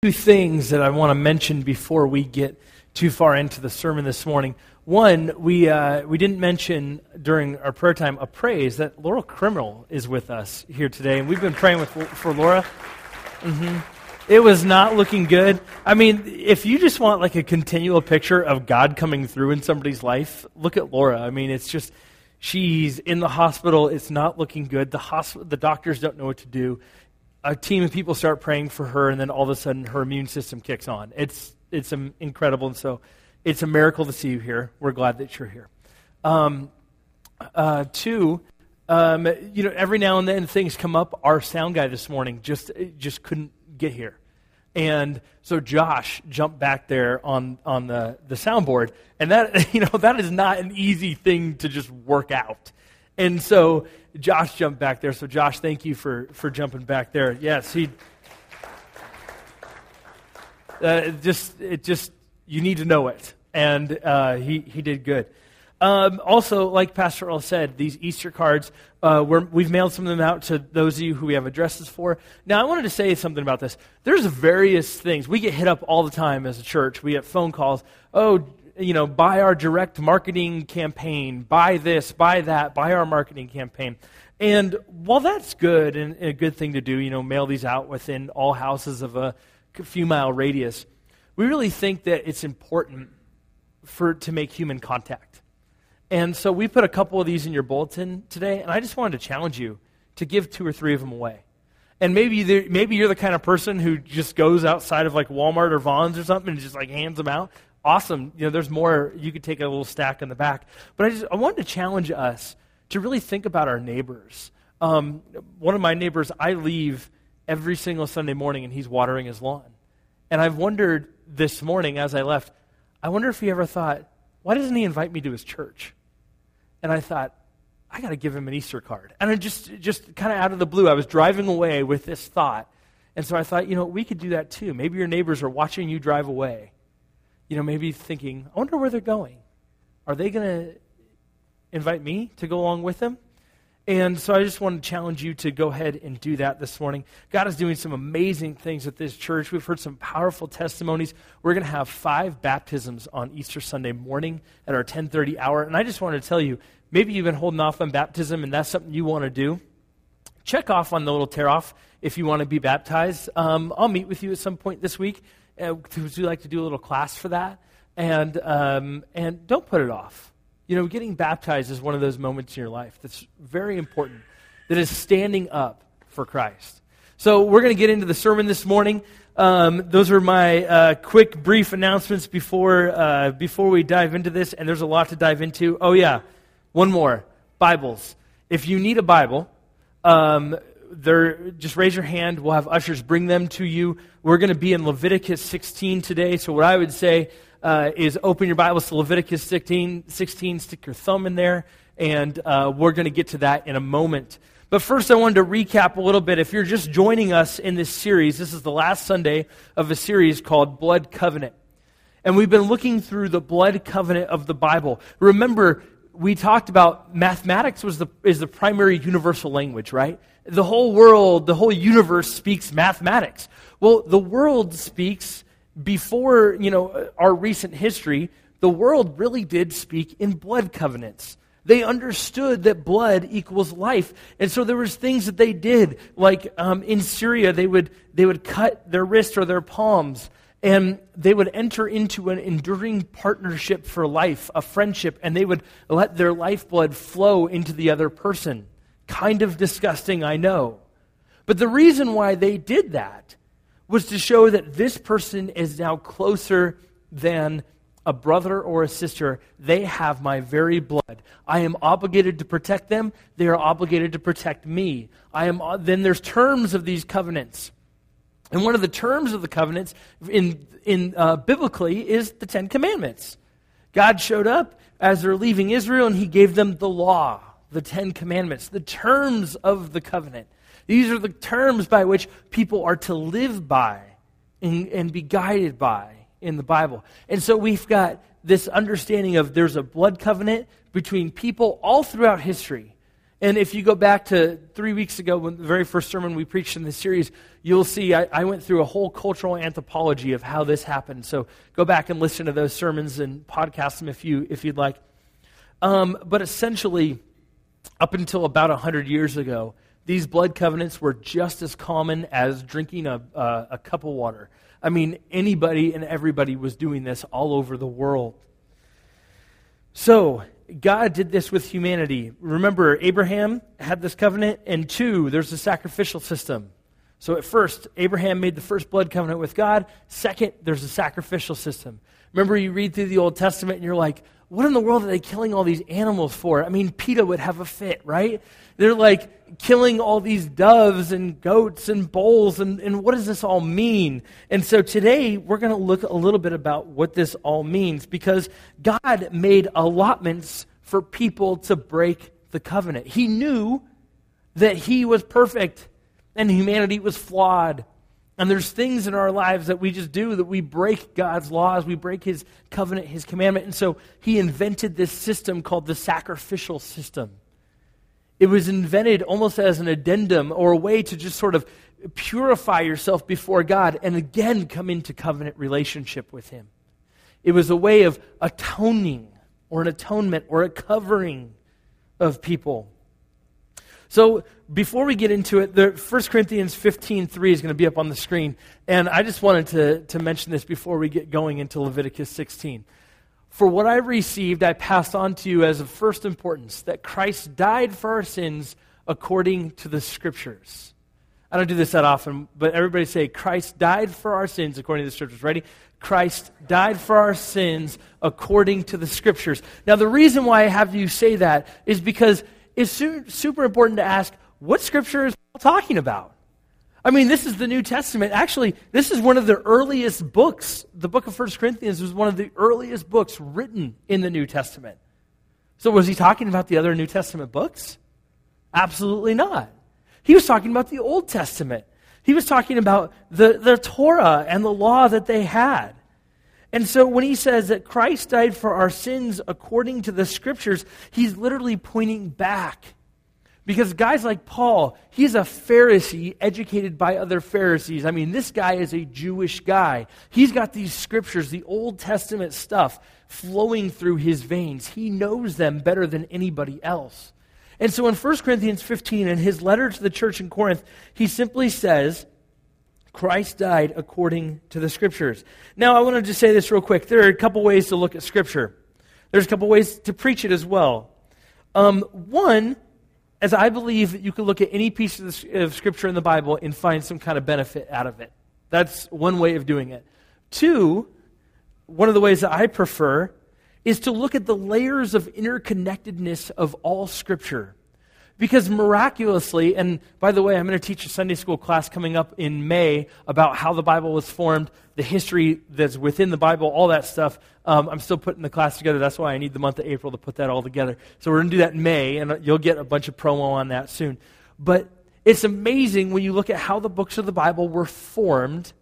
two things that I want to mention before we get too far into the sermon this morning. One, we, uh, we didn't mention during our prayer time a praise that Laura Criminal is with us here today, and we've been praying with, for Laura. Mm-hmm. It was not looking good. I mean, if you just want like a continual picture of God coming through in somebody's life, look at Laura. I mean, it's just she's in the hospital. It's not looking good. The hosp- the doctors don't know what to do a team of people start praying for her, and then all of a sudden her immune system kicks on. It's, it's incredible. And so it's a miracle to see you here. We're glad that you're here. Um, uh, two, um, you know, every now and then things come up. Our sound guy this morning just, just couldn't get here. And so Josh jumped back there on, on the, the soundboard. And that, you know, that is not an easy thing to just work out. And so Josh jumped back there. So, Josh, thank you for, for jumping back there. Yes, he. Uh, just, it just, you need to know it. And uh, he, he did good. Um, also, like Pastor Earl said, these Easter cards, uh, we have mailed some of them out to those of you who we have addresses for. Now, I wanted to say something about this. There's various things. We get hit up all the time as a church. We get phone calls. Oh, you know, buy our direct marketing campaign, buy this, buy that, buy our marketing campaign. And while that's good and a good thing to do, you know, mail these out within all houses of a few mile radius, we really think that it's important for to make human contact. And so we put a couple of these in your bulletin today, and I just wanted to challenge you to give two or three of them away. And maybe maybe you're the kind of person who just goes outside of like Walmart or Vons or something and just like hands them out awesome. You know, there's more. You could take a little stack in the back. But I just I wanted to challenge us to really think about our neighbors. Um, one of my neighbors, I leave every single Sunday morning, and he's watering his lawn. And I've wondered this morning as I left, I wonder if he ever thought, why doesn't he invite me to his church? And I thought, I got to give him an Easter card. And I just, just kind of out of the blue, I was driving away with this thought. And so I thought, you know, we could do that too. Maybe your neighbors are watching you drive away you know, maybe thinking, I wonder where they're going. Are they going to invite me to go along with them? And so I just want to challenge you to go ahead and do that this morning. God is doing some amazing things at this church. We've heard some powerful testimonies. We're going to have five baptisms on Easter Sunday morning at our 10:30 hour. And I just want to tell you, maybe you've been holding off on baptism and that's something you want to do. Check off on the little tear off if you want to be baptized. Um, I'll meet with you at some point this week uh, you like to do a little class for that. And, um, and don't put it off. You know, getting baptized is one of those moments in your life that's very important, that is standing up for Christ. So we're going to get into the sermon this morning. Um, those are my uh, quick, brief announcements before, uh, before we dive into this, and there's a lot to dive into. Oh, yeah, one more Bibles. If you need a Bible, um, there, just raise your hand. We'll have ushers bring them to you. We're going to be in Leviticus 16 today. So, what I would say uh, is open your Bibles to Leviticus 16, 16 stick your thumb in there, and uh, we're going to get to that in a moment. But first, I wanted to recap a little bit. If you're just joining us in this series, this is the last Sunday of a series called Blood Covenant. And we've been looking through the blood covenant of the Bible. Remember, we talked about mathematics was the, is the primary universal language, right? the whole world, the whole universe speaks mathematics. Well, the world speaks before, you know, our recent history, the world really did speak in blood covenants. They understood that blood equals life. And so there was things that they did, like um, in Syria, they would, they would cut their wrists or their palms, and they would enter into an enduring partnership for life, a friendship, and they would let their lifeblood flow into the other person. Kind of disgusting, I know. But the reason why they did that was to show that this person is now closer than a brother or a sister. They have my very blood. I am obligated to protect them. They are obligated to protect me. I am, then there's terms of these covenants. And one of the terms of the covenants in, in uh, biblically is the Ten Commandments. God showed up as they're leaving Israel and he gave them the law the Ten Commandments, the terms of the covenant. These are the terms by which people are to live by and, and be guided by in the Bible. And so we've got this understanding of there's a blood covenant between people all throughout history. And if you go back to three weeks ago, when the very first sermon we preached in this series, you'll see I, I, went through a whole cultural anthropology of how this happened. So go back and listen to those sermons and podcast them if, you, if you'd like. Um, but essentially, up until about 100 years ago, these blood covenants were just as common as drinking a, a cup of water. I mean, anybody and everybody was doing this all over the world. So, God did this with humanity. Remember, Abraham had this covenant, and two, there's a sacrificial system. So, at first, Abraham made the first blood covenant with God. Second, there's a sacrificial system. Remember, you read through the Old Testament and you're like, what in the world are they killing all these animals for? I mean, PETA would have a fit, right? They're like killing all these doves and goats and bulls, and, and what does this all mean? And so today we're going to look a little bit about what this all means because God made allotments for people to break the covenant. He knew that He was perfect and humanity was flawed. And there's things in our lives that we just do that we break God's laws, we break His covenant, His commandment. And so He invented this system called the sacrificial system. It was invented almost as an addendum or a way to just sort of purify yourself before God and again come into covenant relationship with Him. It was a way of atoning or an atonement or a covering of people. So before we get into it, the 1 Corinthians 15.3 is going to be up on the screen. And I just wanted to, to mention this before we get going into Leviticus 16. For what I received, I passed on to you as of first importance that Christ died for our sins according to the Scriptures. I don't do this that often, but everybody say, Christ died for our sins according to the Scriptures. Ready? Christ died for our sins according to the Scriptures. Now, the reason why I have you say that is because it's super important to ask what Scripture is Paul talking about? I mean, this is the New Testament. Actually, this is one of the earliest books. The book of First Corinthians was one of the earliest books written in the New Testament. So, was he talking about the other New Testament books? Absolutely not. He was talking about the Old Testament. He was talking about the, the Torah and the law that they had. And so when he says that Christ died for our sins according to the scriptures, he's literally pointing back because guys like Paul, he's a Pharisee educated by other Pharisees. I mean, this guy is a Jewish guy. He's got these scriptures, the Old Testament stuff, flowing through his veins. He knows them better than anybody else. And so in 1 Corinthians 15, in his letter to the church in Corinth, he simply says, Christ died according to the scriptures. Now, I want to just say this real quick. There are a couple ways to look at scripture, there's a couple ways to preach it as well. Um, one, as I believe that you can look at any piece of, Scripture in the Bible and find some kind of benefit out of it. That's one way of doing it. Two, one of the ways that I prefer is to look at the layers of interconnectedness of all Scripture. Because miraculously, and by the way, I'm going to teach a Sunday school class coming up in May about how the Bible was formed, the history that's within the Bible, all that stuff. Um, I'm still putting the class together. That's why I need the month of April to put that all together. So we're going to do that in May, and you'll get a bunch of promo on that soon. But it's amazing when you look at how the books of the Bible were formed,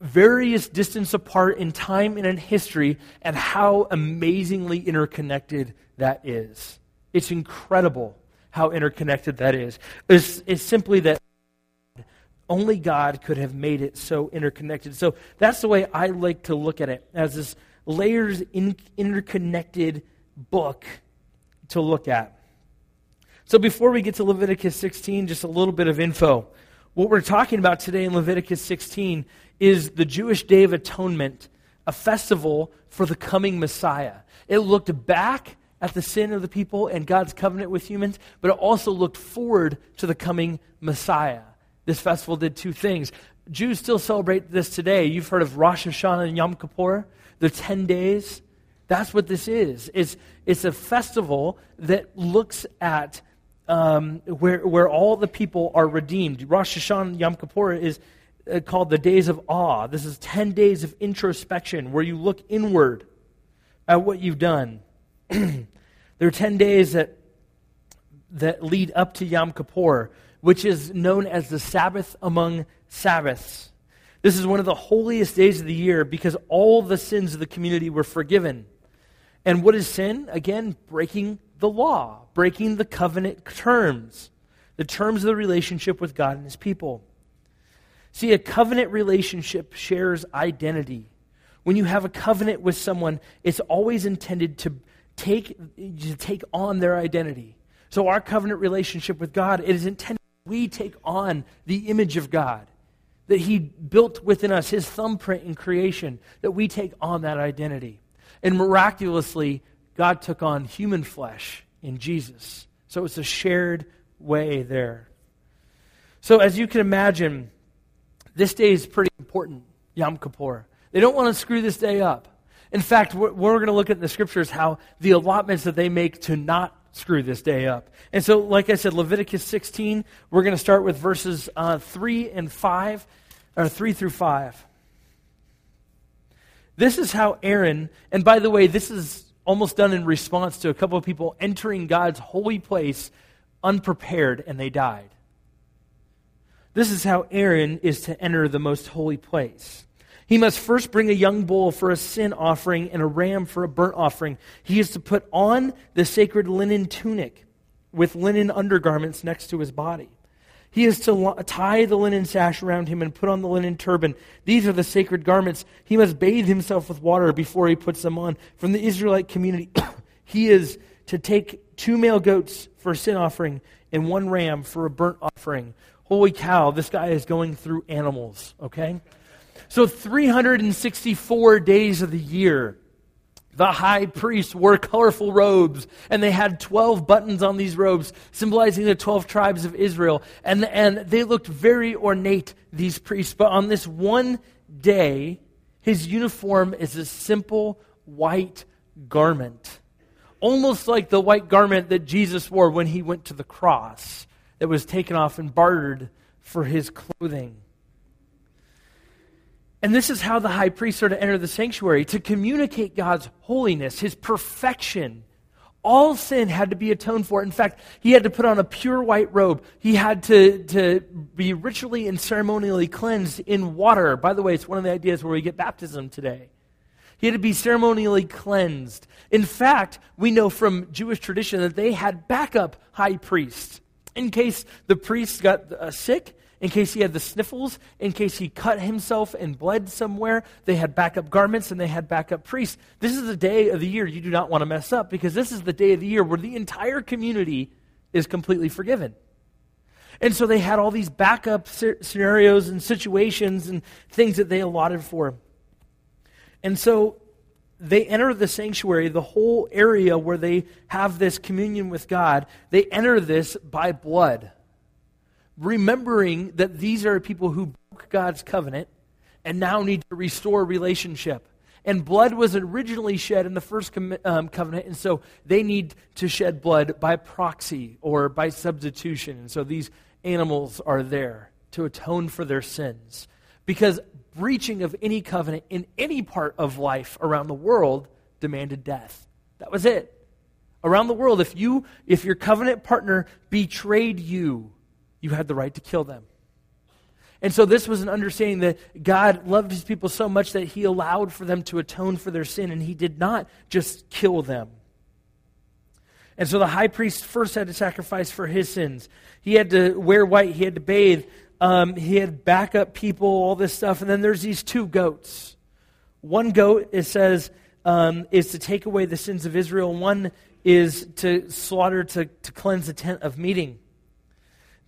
various distance apart in time and in history, and how amazingly interconnected that is. It's incredible how interconnected that is. It's, it's simply that only God could have made it so interconnected. So that's the way I like to look at it as this layers in, interconnected book to look at. So before we get to Leviticus 16, just a little bit of info. What we're talking about today in Leviticus 16 is the Jewish Day of Atonement, a festival for the coming Messiah. It looked back at the sin of the people and God's covenant with humans, but it also looked forward to the coming Messiah. This festival did two things. Jews still celebrate this today. You've heard of Rosh Hashanah and Yom Kippur, the 10 days. That's what this is. It's, it's a festival that looks at um, where, where all the people are redeemed. Rosh Hashanah and Yom Kippur is uh, called the days of awe. This is 10 days of introspection where you look inward at what you've done. There are 10 days that, that lead up to Yom Kippur, which is known as the Sabbath among Sabbaths. This is one of the holiest days of the year because all the sins of the community were forgiven. And what is sin? Again, breaking the law, breaking the covenant terms, the terms of the relationship with God and his people. See, a covenant relationship shares identity. When you have a covenant with someone, it's always intended to take, to take on their identity. So, our covenant relationship with God, it is intended we take on the image of God that He built within us, His thumbprint in creation, that we take on that identity. And miraculously, God took on human flesh in Jesus. So it's a shared way there. So, as you can imagine, this day is pretty important, Yom Kippur. They don't want to screw this day up. In fact, we're, we're going to look at in the scriptures how the allotments that they make to not screw this day up. And so, like I said, Leviticus 16, we're going to start with verses uh, 3 and 5, or 3 through 5. This is how Aaron, and by the way, this is almost done in response to a couple of people entering God's holy place unprepared and they died. This is how Aaron is to enter the most holy place. He must first bring a young bull for a sin offering and a ram for a burnt offering. He is to put on the sacred linen tunic with linen undergarments next to his body. He is to tie the linen sash around him and put on the linen turban. These are the sacred garments. He must bathe himself with water before he puts them on. From the Israelite community, he is to take two male goats for a sin offering and one ram for a burnt offering. Holy cow, this guy is going through animals, okay? So 364 days of the year, the high priests wore colorful robes, and they had 12 buttons on these robes, symbolizing the 12 tribes of Israel. And, and they looked very ornate, these priests. But on this one day, his uniform is a simple white garment, almost like the white garment that Jesus wore when he went to the cross, that was taken off and bartered for his clothing. And this is how the high priest are to enter the sanctuary to communicate God's holiness, his perfection. All sin had to be atoned for. In fact, he had to put on a pure white robe. He had to, to be ritually and ceremonially cleansed in water. By the way, it's one of the ideas where we get baptism today. He had to be ceremonially cleansed. In fact, we know from Jewish tradition that they had backup high priests. In case the priest got uh, sick, in case he had the sniffles, in case he cut himself and bled somewhere. They had backup garments and they had backup priests. This is the day of the year you do not want to mess up because this is the day of the year where the entire community is completely forgiven. And so they had all these backup scenarios and situations and things that they allotted for. And so they enter the sanctuary, the whole area where they have this communion with God, they enter this by blood remembering that these are people who broke God's covenant and now need to restore relationship. And blood was originally shed in the first com- um, covenant, and so they need to shed blood by proxy or by substitution. And so these animals are there to atone for their sins. Because breaching of any covenant in any part of life around the world demanded death. That was it. Around the world, if you if your covenant partner betrayed you, you had the right to kill them. And so this was an understanding that God loved his people so much that he allowed for them to atone for their sin, and he did not just kill them. And so the high priest first had to sacrifice for his sins. He had to wear white, he had to bathe, um, he had backup people, all this stuff. And then there's these two goats. One goat, it says, um, is to take away the sins of Israel, one is to slaughter to, to cleanse the tent of meeting.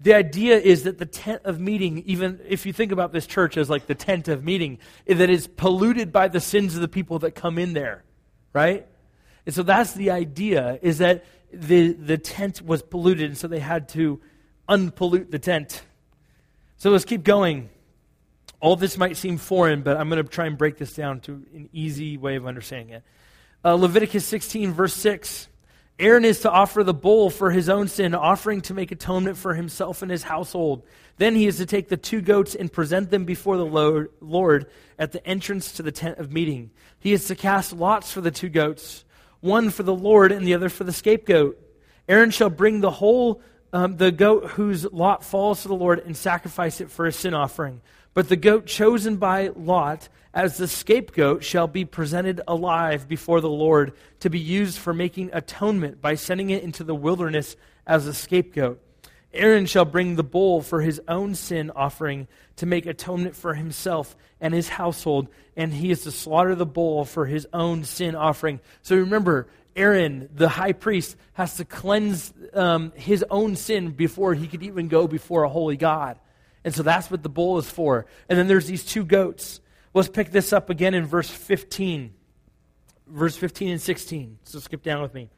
The idea is that the tent of meeting, even if you think about this church as like the tent of meeting, that is polluted by the sins of the people that come in there, right? And so that's the idea, is that the, the tent was polluted, and so they had to unpollute the tent. So let's keep going. All this might seem foreign, but I'm going to try and break this down to an easy way of understanding it. Uh, Leviticus 16, verse 6. Aaron is to offer the bull for his own sin, offering to make atonement for himself and his household. Then he is to take the two goats and present them before the Lord at the entrance to the tent of meeting. He is to cast lots for the two goats, one for the Lord and the other for the scapegoat. Aaron shall bring the whole um, the goat whose lot falls to the Lord and sacrifice it for a sin offering. But the goat chosen by Lot as the scapegoat shall be presented alive before the Lord to be used for making atonement by sending it into the wilderness as a scapegoat. Aaron shall bring the bull for his own sin offering to make atonement for himself and his household, and he is to slaughter the bull for his own sin offering. So remember, Aaron, the high priest, has to cleanse um, his own sin before he could even go before a holy God. And so that's what the bull is for. And then there's these two goats. Let's pick this up again in verse 15. Verse 15 and 16. So skip down with me.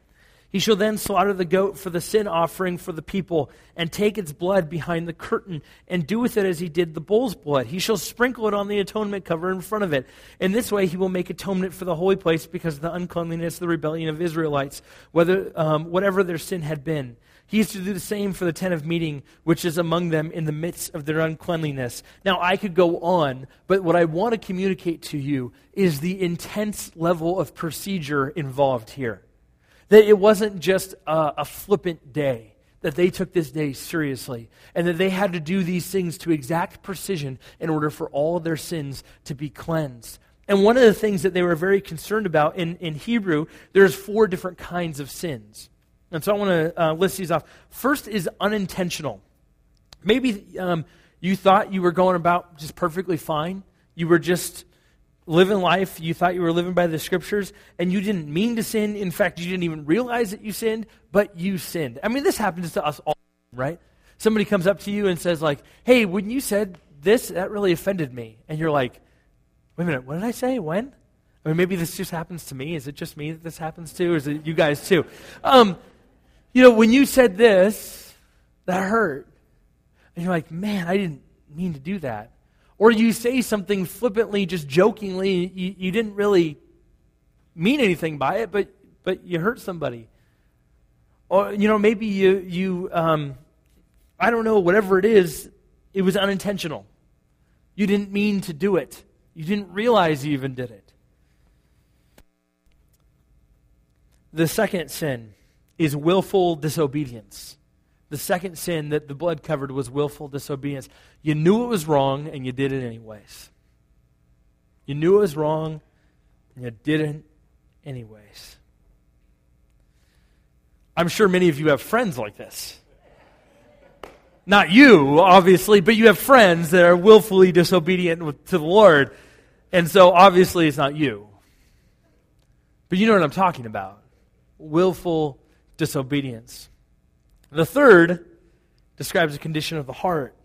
He shall then slaughter the goat for the sin offering for the people, and take its blood behind the curtain, and do with it as he did the bull's blood. He shall sprinkle it on the atonement cover in front of it. In this way, he will make atonement for the holy place because of the uncleanliness, the rebellion of Israelites, whether um, whatever their sin had been. He is to do the same for the tent of meeting, which is among them in the midst of their uncleanliness. Now, I could go on, but what I want to communicate to you is the intense level of procedure involved here. That it wasn't just a, a flippant day, that they took this day seriously, and that they had to do these things to exact precision in order for all their sins to be cleansed. And one of the things that they were very concerned about in, in Hebrew, there's four different kinds of sins. And so I want to uh, list these off. First is unintentional. Maybe um, you thought you were going about just perfectly fine. You were just living life. You thought you were living by the scriptures, and you didn't mean to sin. In fact, you didn't even realize that you sinned, but you sinned. I mean, this happens to us all, right? Somebody comes up to you and says, like, hey, when you said this, that really offended me. And you're like, wait a minute, what did I say? When? I mean, maybe this just happens to me. Is it just me that this happens to, or is it you guys too? Um, you know, when you said this, that hurt. And you're like, man, I didn't mean to do that. Or you say something flippantly, just jokingly, you, you didn't really mean anything by it, but, but you hurt somebody. Or, you know, maybe you, you um, I don't know, whatever it is, it was unintentional. You didn't mean to do it. You didn't realize you even did it. The second sin is willful disobedience. The second sin that the blood covered was willful disobedience. You knew it was wrong and you did it anyways. You knew it was wrong and you didn't anyways. I'm sure many of you have friends like this. Not you, obviously, but you have friends that are willfully disobedient to the Lord. And so obviously it's not you. But you know what I'm talking about. Willful disobedience. The third describes the condition of the heart.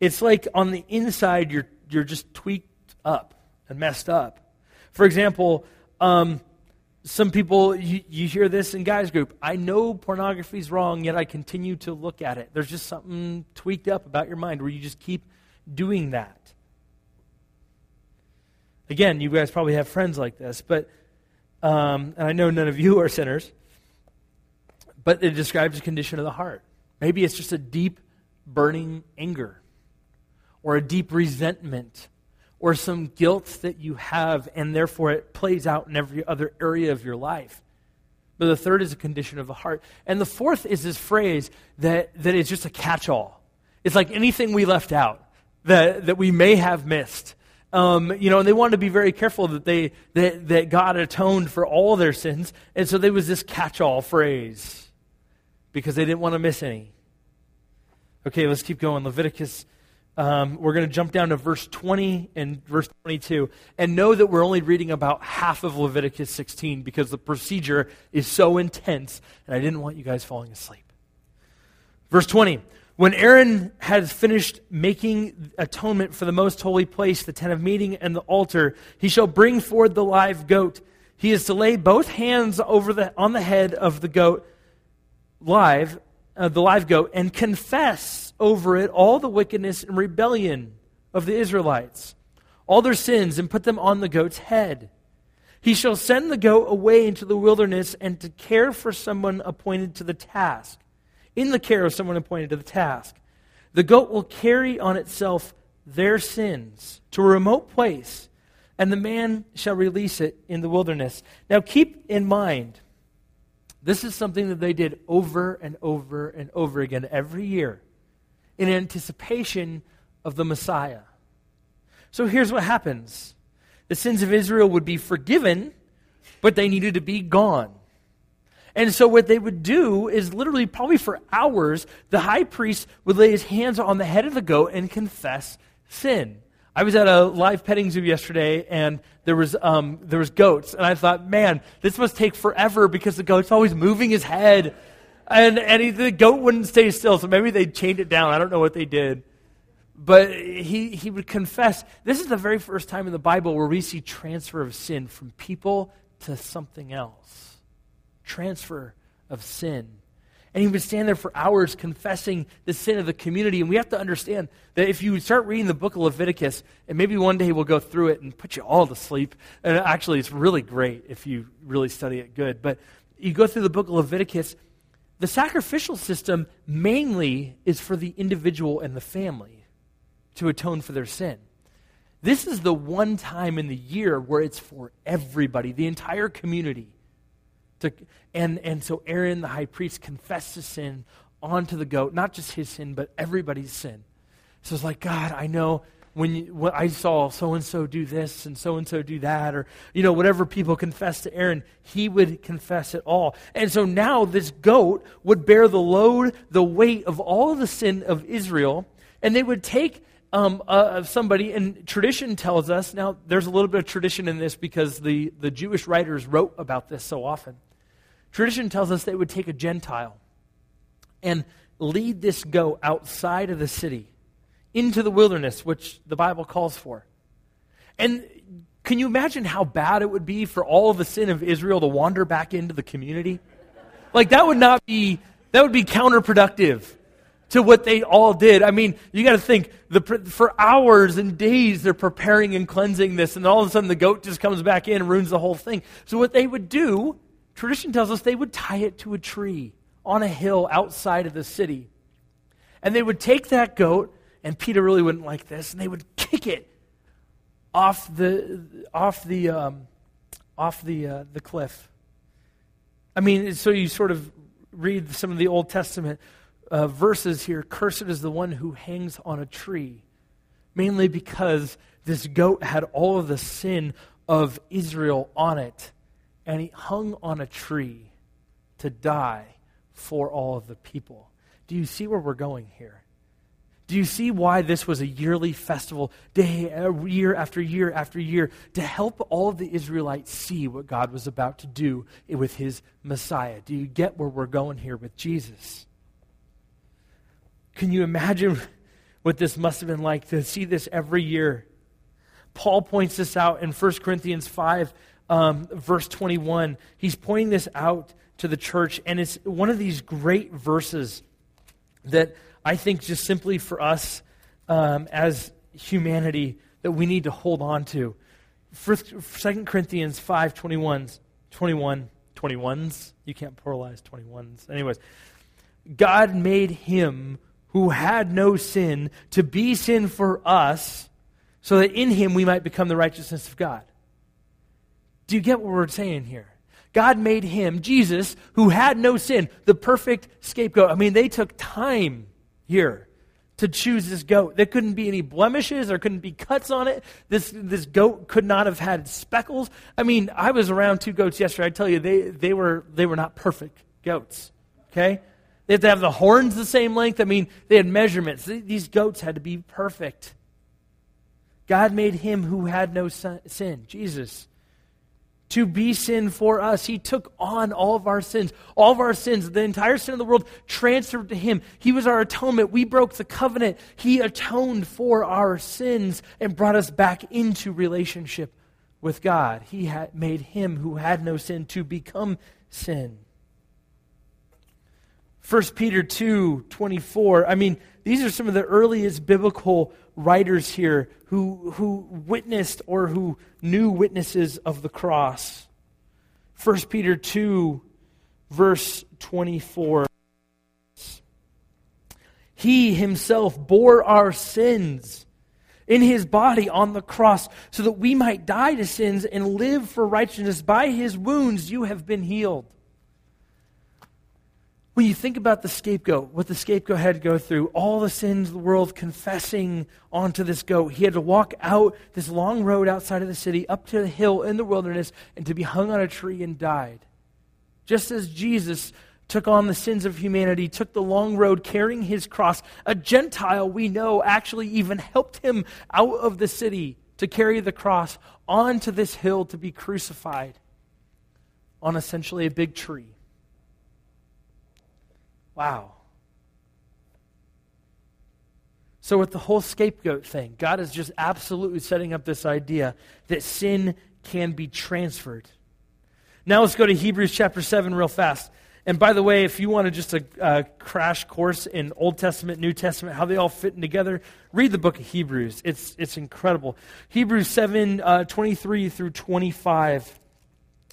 It's like on the inside, you're, you're just tweaked up and messed up. For example, um, some people, you, you hear this in guys' group I know pornography is wrong, yet I continue to look at it. There's just something tweaked up about your mind where you just keep doing that. Again, you guys probably have friends like this, but, um, and I know none of you are sinners, but it describes a condition of the heart. Maybe it's just a deep, burning anger, or a deep resentment, or some guilt that you have, and therefore it plays out in every other area of your life. But the third is a condition of the heart. And the fourth is this phrase that, that is just a catch all. It's like anything we left out that, that we may have missed. Um, you know, and they wanted to be very careful that they that, that God atoned for all their sins, and so there was this catch-all phrase because they didn't want to miss any. Okay, let's keep going. Leviticus, um, we're going to jump down to verse 20 and verse 22. And know that we're only reading about half of Leviticus 16 because the procedure is so intense, and I didn't want you guys falling asleep. Verse 20. When Aaron has finished making atonement for the most holy place, the tent of meeting, and the altar, he shall bring forward the live goat. He is to lay both hands over the, on the head of the goat live, uh, the live goat, and confess over it all the wickedness and rebellion of the Israelites, all their sins, and put them on the goat's head. He shall send the goat away into the wilderness and to care for someone appointed to the task. In the care of someone appointed to the task. The goat will carry on itself their sins to a remote place, and the man shall release it in the wilderness. Now keep in mind, this is something that they did over and over and over again every year in anticipation of the Messiah. So here's what happens the sins of Israel would be forgiven, but they needed to be gone. And so, what they would do is literally, probably for hours, the high priest would lay his hands on the head of the goat and confess sin. I was at a live petting zoo yesterday, and there was um, there was goats, and I thought, man, this must take forever because the goat's always moving his head, and and he, the goat wouldn't stay still. So maybe they chained it down. I don't know what they did, but he he would confess. This is the very first time in the Bible where we see transfer of sin from people to something else, transfer of sin. And he would stand there for hours confessing the sin of the community. And we have to understand that if you start reading the book of Leviticus, and maybe one day we'll go through it and put you all to sleep. And actually, it's really great if you really study it good. But you go through the book of Leviticus, the sacrificial system mainly is for the individual and the family to atone for their sin. This is the one time in the year where it's for everybody, the entire community. To, and, and so Aaron, the high priest, confessed his sin onto the goat, not just his sin, but everybody's sin. So it's like, God, I know when, you, when I saw so and so do this and so and so do that, or, you know, whatever people confess to Aaron, he would confess it all. And so now this goat would bear the load, the weight of all of the sin of Israel, and they would take um, uh, somebody, and tradition tells us, now there's a little bit of tradition in this because the, the Jewish writers wrote about this so often. Tradition tells us they would take a Gentile and lead this goat outside of the city into the wilderness, which the Bible calls for. And can you imagine how bad it would be for all of the sin of Israel to wander back into the community? Like that would not be that would be counterproductive to what they all did. I mean, you got to think the, for hours and days they're preparing and cleansing this, and all of a sudden the goat just comes back in and ruins the whole thing. So what they would do Tradition tells us they would tie it to a tree on a hill outside of the city. And they would take that goat, and PETA really wouldn't like this, and they would kick it off the, off the, um, off the, uh, the cliff. I mean, so you sort of read some of the Old Testament uh, verses here. Cursed is the one who hangs on a tree, mainly because this goat had all of the sin of Israel on it and he hung on a tree to die for all of the people. Do you see where we're going here? Do you see why this was a yearly festival, day, uh, year after year after year, to help all of the Israelites see what God was about to do with his Messiah? Do you get where we're going here with Jesus? Can you imagine what this must have been like to see this every year? Paul points this out in 1 Corinthians 5 um, verse 21. He's pointing this out to the church, and it's one of these great verses that I think just simply for us um, as humanity that we need to hold on to. First, 2 Corinthians 5 21, 21, 21s. You can't pluralize 21s. Anyways, God made him who had no sin to be sin for us so that in him we might become the righteousness of God. Do you get what we're saying here? God made him, Jesus, who had no sin, the perfect scapegoat. I mean, they took time here to choose this goat. There couldn't be any blemishes, there couldn't be cuts on it. This, this goat could not have had speckles. I mean, I was around two goats yesterday. I tell you, they, they, were, they were not perfect goats. Okay? They had to have the horns the same length. I mean, they had measurements. These goats had to be perfect. God made him who had no sin, Jesus to be sin for us. He took on all of our sins, all of our sins, the entire sin of the world transferred to Him. He was our atonement. We broke the covenant. He atoned for our sins and brought us back into relationship with God. He had made Him who had no sin to become sin. 1 Peter 2 24. I mean, these are some of the earliest biblical writers here who, who witnessed or who knew witnesses of the cross. 1 Peter 2, verse 24. He himself bore our sins in his body on the cross so that we might die to sins and live for righteousness. By his wounds you have been healed. When you think about the scapegoat, what the scapegoat had to go through, all the sins of the world confessing onto this goat, he had to walk out this long road outside of the city, up to the hill in the wilderness, and to be hung on a tree and died. Just as Jesus took on the sins of humanity, took the long road carrying his cross, a Gentile we know actually even helped him out of the city to carry the cross onto this hill to be crucified on essentially a big tree. Wow. So, with the whole scapegoat thing, God is just absolutely setting up this idea that sin can be transferred. Now, let's go to Hebrews chapter 7 real fast. And by the way, if you wanted just a, a crash course in Old Testament, New Testament, how they all fit in together, read the book of Hebrews. It's, it's incredible. Hebrews 7 uh, 23 through 25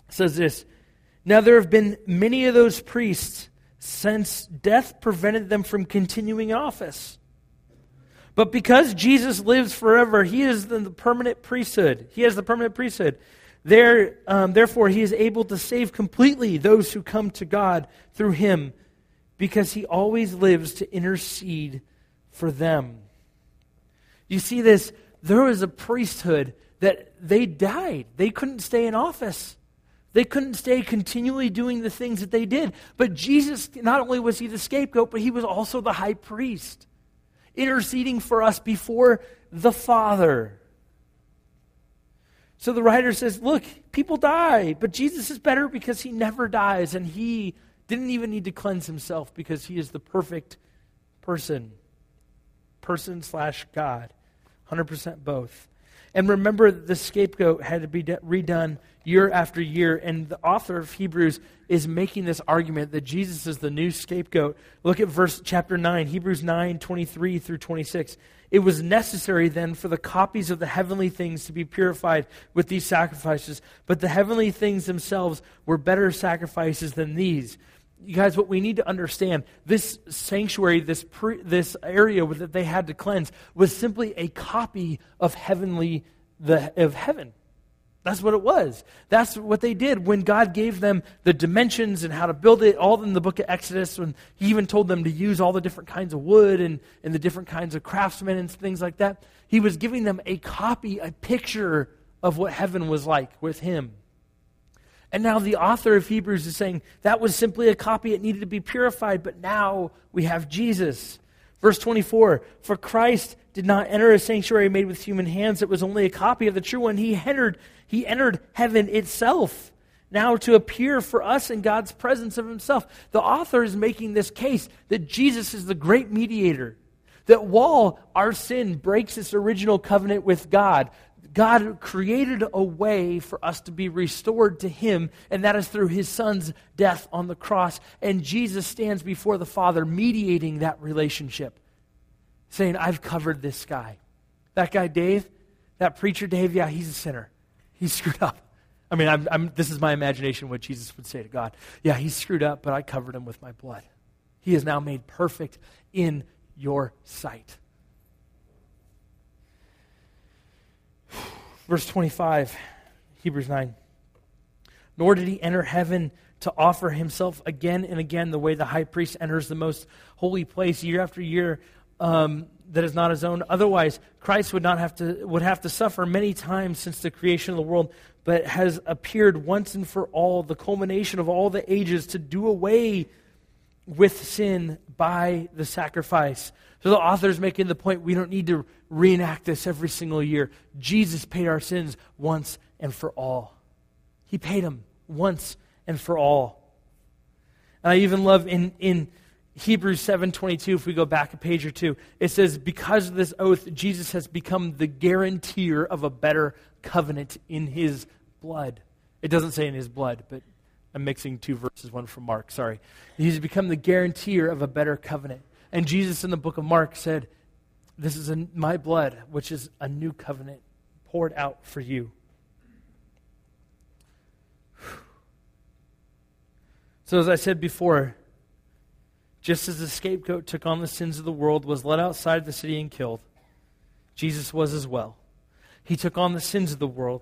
says this Now, there have been many of those priests since death prevented them from continuing in office. But because Jesus lives forever, he is the permanent priesthood. He has the permanent priesthood. There, um, therefore, he is able to save completely those who come to God through him because he always lives to intercede for them. You see this? There was a priesthood that they died, they couldn't stay in office. They couldn't stay continually doing the things that they did. But Jesus, not only was he the scapegoat, but he was also the high priest, interceding for us before the Father. So the writer says, Look, people die, but Jesus is better because he never dies, and he didn't even need to cleanse himself because he is the perfect person. Person slash God. 100% both. And remember, the scapegoat had to be redone year after year. And the author of Hebrews is making this argument that Jesus is the new scapegoat. Look at verse chapter 9, Hebrews 9, 23 through 26. It was necessary then for the copies of the heavenly things to be purified with these sacrifices, but the heavenly things themselves were better sacrifices than these. You guys, what we need to understand this sanctuary, this, pre, this area that they had to cleanse, was simply a copy of heavenly, the, of heaven. That's what it was. That's what they did when God gave them the dimensions and how to build it, all in the book of Exodus, when He even told them to use all the different kinds of wood and, and the different kinds of craftsmen and things like that. He was giving them a copy, a picture of what heaven was like with Him. And now the author of Hebrews is saying that was simply a copy, it needed to be purified, but now we have Jesus. Verse 24 For Christ did not enter a sanctuary made with human hands, it was only a copy of the true one. He entered, he entered heaven itself now to appear for us in God's presence of himself. The author is making this case that Jesus is the great mediator. That while our sin breaks its original covenant with God, God created a way for us to be restored to Him, and that is through His Son's death on the cross. And Jesus stands before the Father, mediating that relationship, saying, I've covered this guy. That guy, Dave, that preacher, Dave, yeah, he's a sinner. He's screwed up. I mean, I'm, I'm, this is my imagination what Jesus would say to God. Yeah, he's screwed up, but I covered him with my blood. He is now made perfect in your sight. Verse 25, Hebrews 9. Nor did he enter heaven to offer himself again and again the way the high priest enters the most holy place year after year um, that is not his own. Otherwise, Christ would not have to would have to suffer many times since the creation of the world, but has appeared once and for all, the culmination of all the ages, to do away with sin by the sacrifice. So the author is making the point we don't need to reenact this every single year. Jesus paid our sins once and for all. He paid them once and for all. And I even love in, in Hebrews 7:22 if we go back a page or two it says because of this oath Jesus has become the guarantor of a better covenant in his blood. It doesn't say in his blood, but I'm mixing two verses, one from Mark, sorry. He's become the guarantor of a better covenant. And Jesus in the book of Mark said, This is a, my blood, which is a new covenant poured out for you. So, as I said before, just as the scapegoat took on the sins of the world, was led outside the city and killed, Jesus was as well. He took on the sins of the world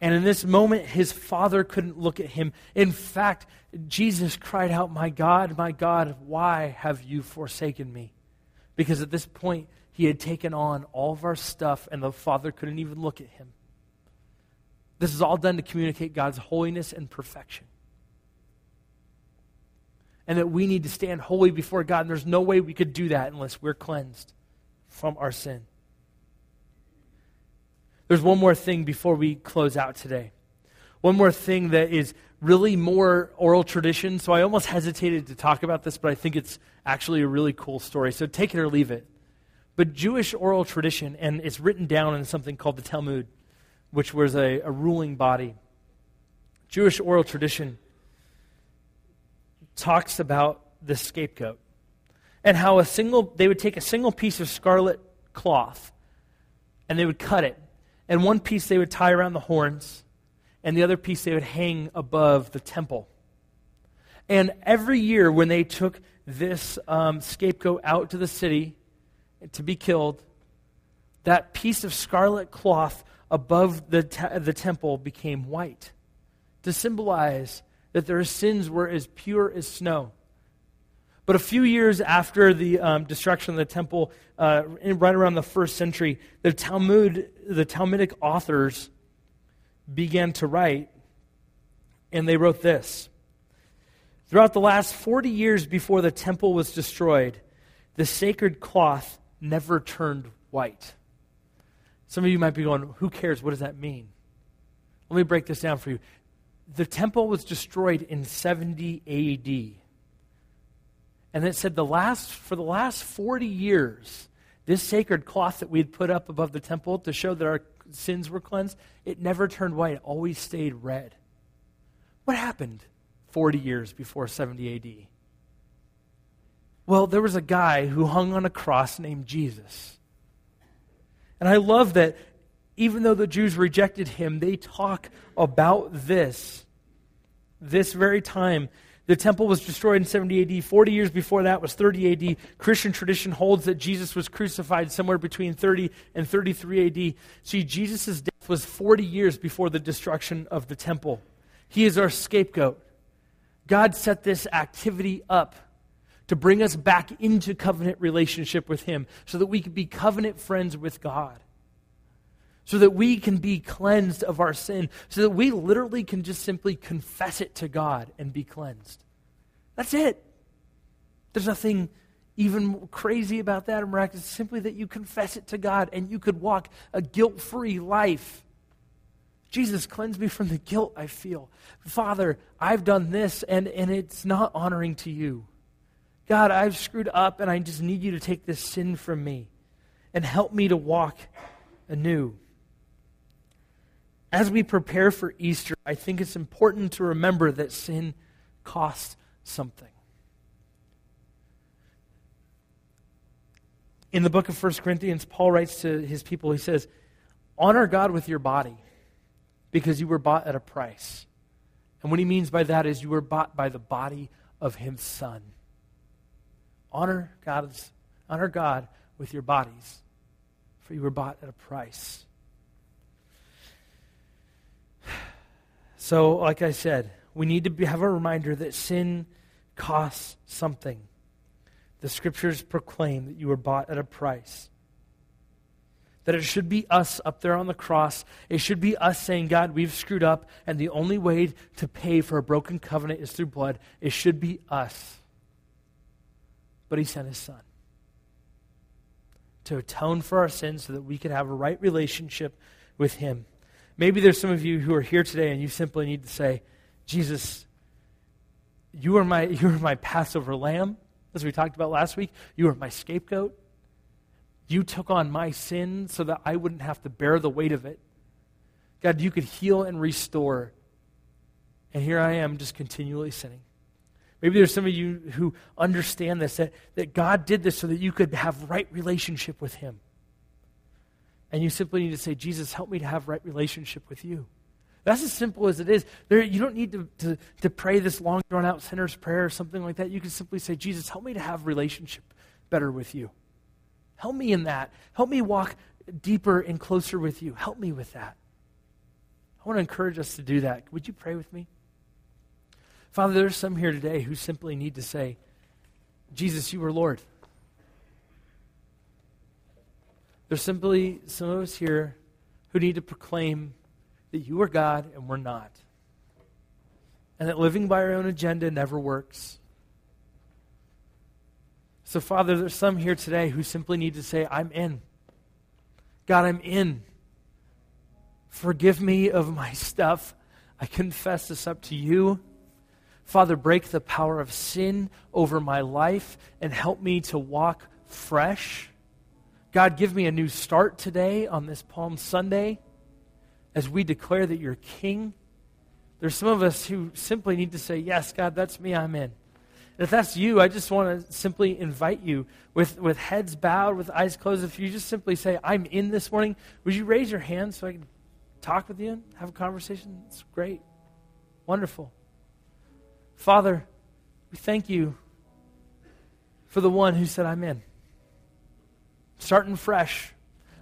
And in this moment, his father couldn't look at him. In fact, Jesus cried out, My God, my God, why have you forsaken me? Because at this point, he had taken on all of our stuff, and the father couldn't even look at him. This is all done to communicate God's holiness and perfection. And that we need to stand holy before God, and there's no way we could do that unless we're cleansed from our sin. There's one more thing before we close out today. One more thing that is really more oral tradition. So I almost hesitated to talk about this, but I think it's actually a really cool story. So take it or leave it. But Jewish oral tradition, and it's written down in something called the Talmud, which was a, a ruling body. Jewish oral tradition talks about the scapegoat and how a single they would take a single piece of scarlet cloth and they would cut it and one piece they would tie around the horns, and the other piece they would hang above the temple. And every year, when they took this um, scapegoat out to the city to be killed, that piece of scarlet cloth above the, te- the temple became white to symbolize that their sins were as pure as snow. But a few years after the um, destruction of the temple, uh, right around the first century, the Talmud, the Talmudic authors began to write, and they wrote this. Throughout the last 40 years before the temple was destroyed, the sacred cloth never turned white. Some of you might be going, Who cares? What does that mean? Let me break this down for you. The temple was destroyed in 70 AD. And it said the last for the last 40 years, this sacred cloth that we'd put up above the temple to show that our sins were cleansed, it never turned white, it always stayed red. What happened 40 years before 70 AD? Well, there was a guy who hung on a cross named Jesus. And I love that even though the Jews rejected him, they talk about this, this very time the temple was destroyed in 70 AD. 40 years before that was 30 AD. Christian tradition holds that Jesus was crucified somewhere between 30 and 33 AD. See, Jesus' death was 40 years before the destruction of the temple. He is our scapegoat. God set this activity up to bring us back into covenant relationship with Him so that we can be covenant friends with God so that we can be cleansed of our sin, so that we literally can just simply confess it to God and be cleansed. That's it. There's nothing even crazy about that or miraculous. It's simply that you confess it to God and you could walk a guilt free life. Jesus, cleanse me from the guilt I feel. Father, I've done this and, and it's not honoring to you. God, I've screwed up and I just need you to take this sin from me and help me to walk anew as we prepare for Easter, I think it's important to remember that sin costs something. In the book of 1 Corinthians, Paul writes to his people, he says, Honor God with your body because you were bought at a price. And what he means by that is you were bought by the body of his son. Honor God's, honor God with your bodies, for you were bought at a price. So, like I said, we need to be, have a reminder that sin costs something. The scriptures proclaim that you were bought at a price. That it should be us up there on the cross. It should be us saying, God, we've screwed up, and the only way to pay for a broken covenant is through blood. It should be us. But He sent His Son to atone for our sins so that we could have a right relationship with Him. Maybe there's some of you who are here today and you simply need to say, Jesus, you are my, you are my Passover lamb, as we talked about last week. You are my scapegoat. You took on my sin so that I wouldn't have to bear the weight of it. God, you could heal and restore. And here I am just continually sinning. Maybe there's some of you who understand this, that, that God did this so that you could have right relationship with Him. And you simply need to say, Jesus, help me to have right relationship with you. That's as simple as it is. There, you don't need to, to, to pray this long, drawn out sinner's prayer or something like that. You can simply say, Jesus, help me to have relationship better with you. Help me in that. Help me walk deeper and closer with you. Help me with that. I want to encourage us to do that. Would you pray with me? Father, there's some here today who simply need to say, Jesus, you are Lord. There's simply some of us here who need to proclaim that you are God and we're not. And that living by our own agenda never works. So, Father, there's some here today who simply need to say, I'm in. God, I'm in. Forgive me of my stuff. I confess this up to you. Father, break the power of sin over my life and help me to walk fresh. God, give me a new start today on this Palm Sunday as we declare that you're King. There's some of us who simply need to say, Yes, God, that's me, I'm in. And if that's you, I just want to simply invite you with, with heads bowed, with eyes closed. If you just simply say, I'm in this morning, would you raise your hand so I can talk with you and have a conversation? It's great. Wonderful. Father, we thank you for the one who said, I'm in. Starting fresh.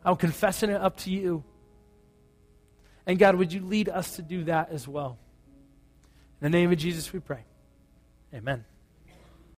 I'm confessing it up to you. And God, would you lead us to do that as well? In the name of Jesus, we pray. Amen.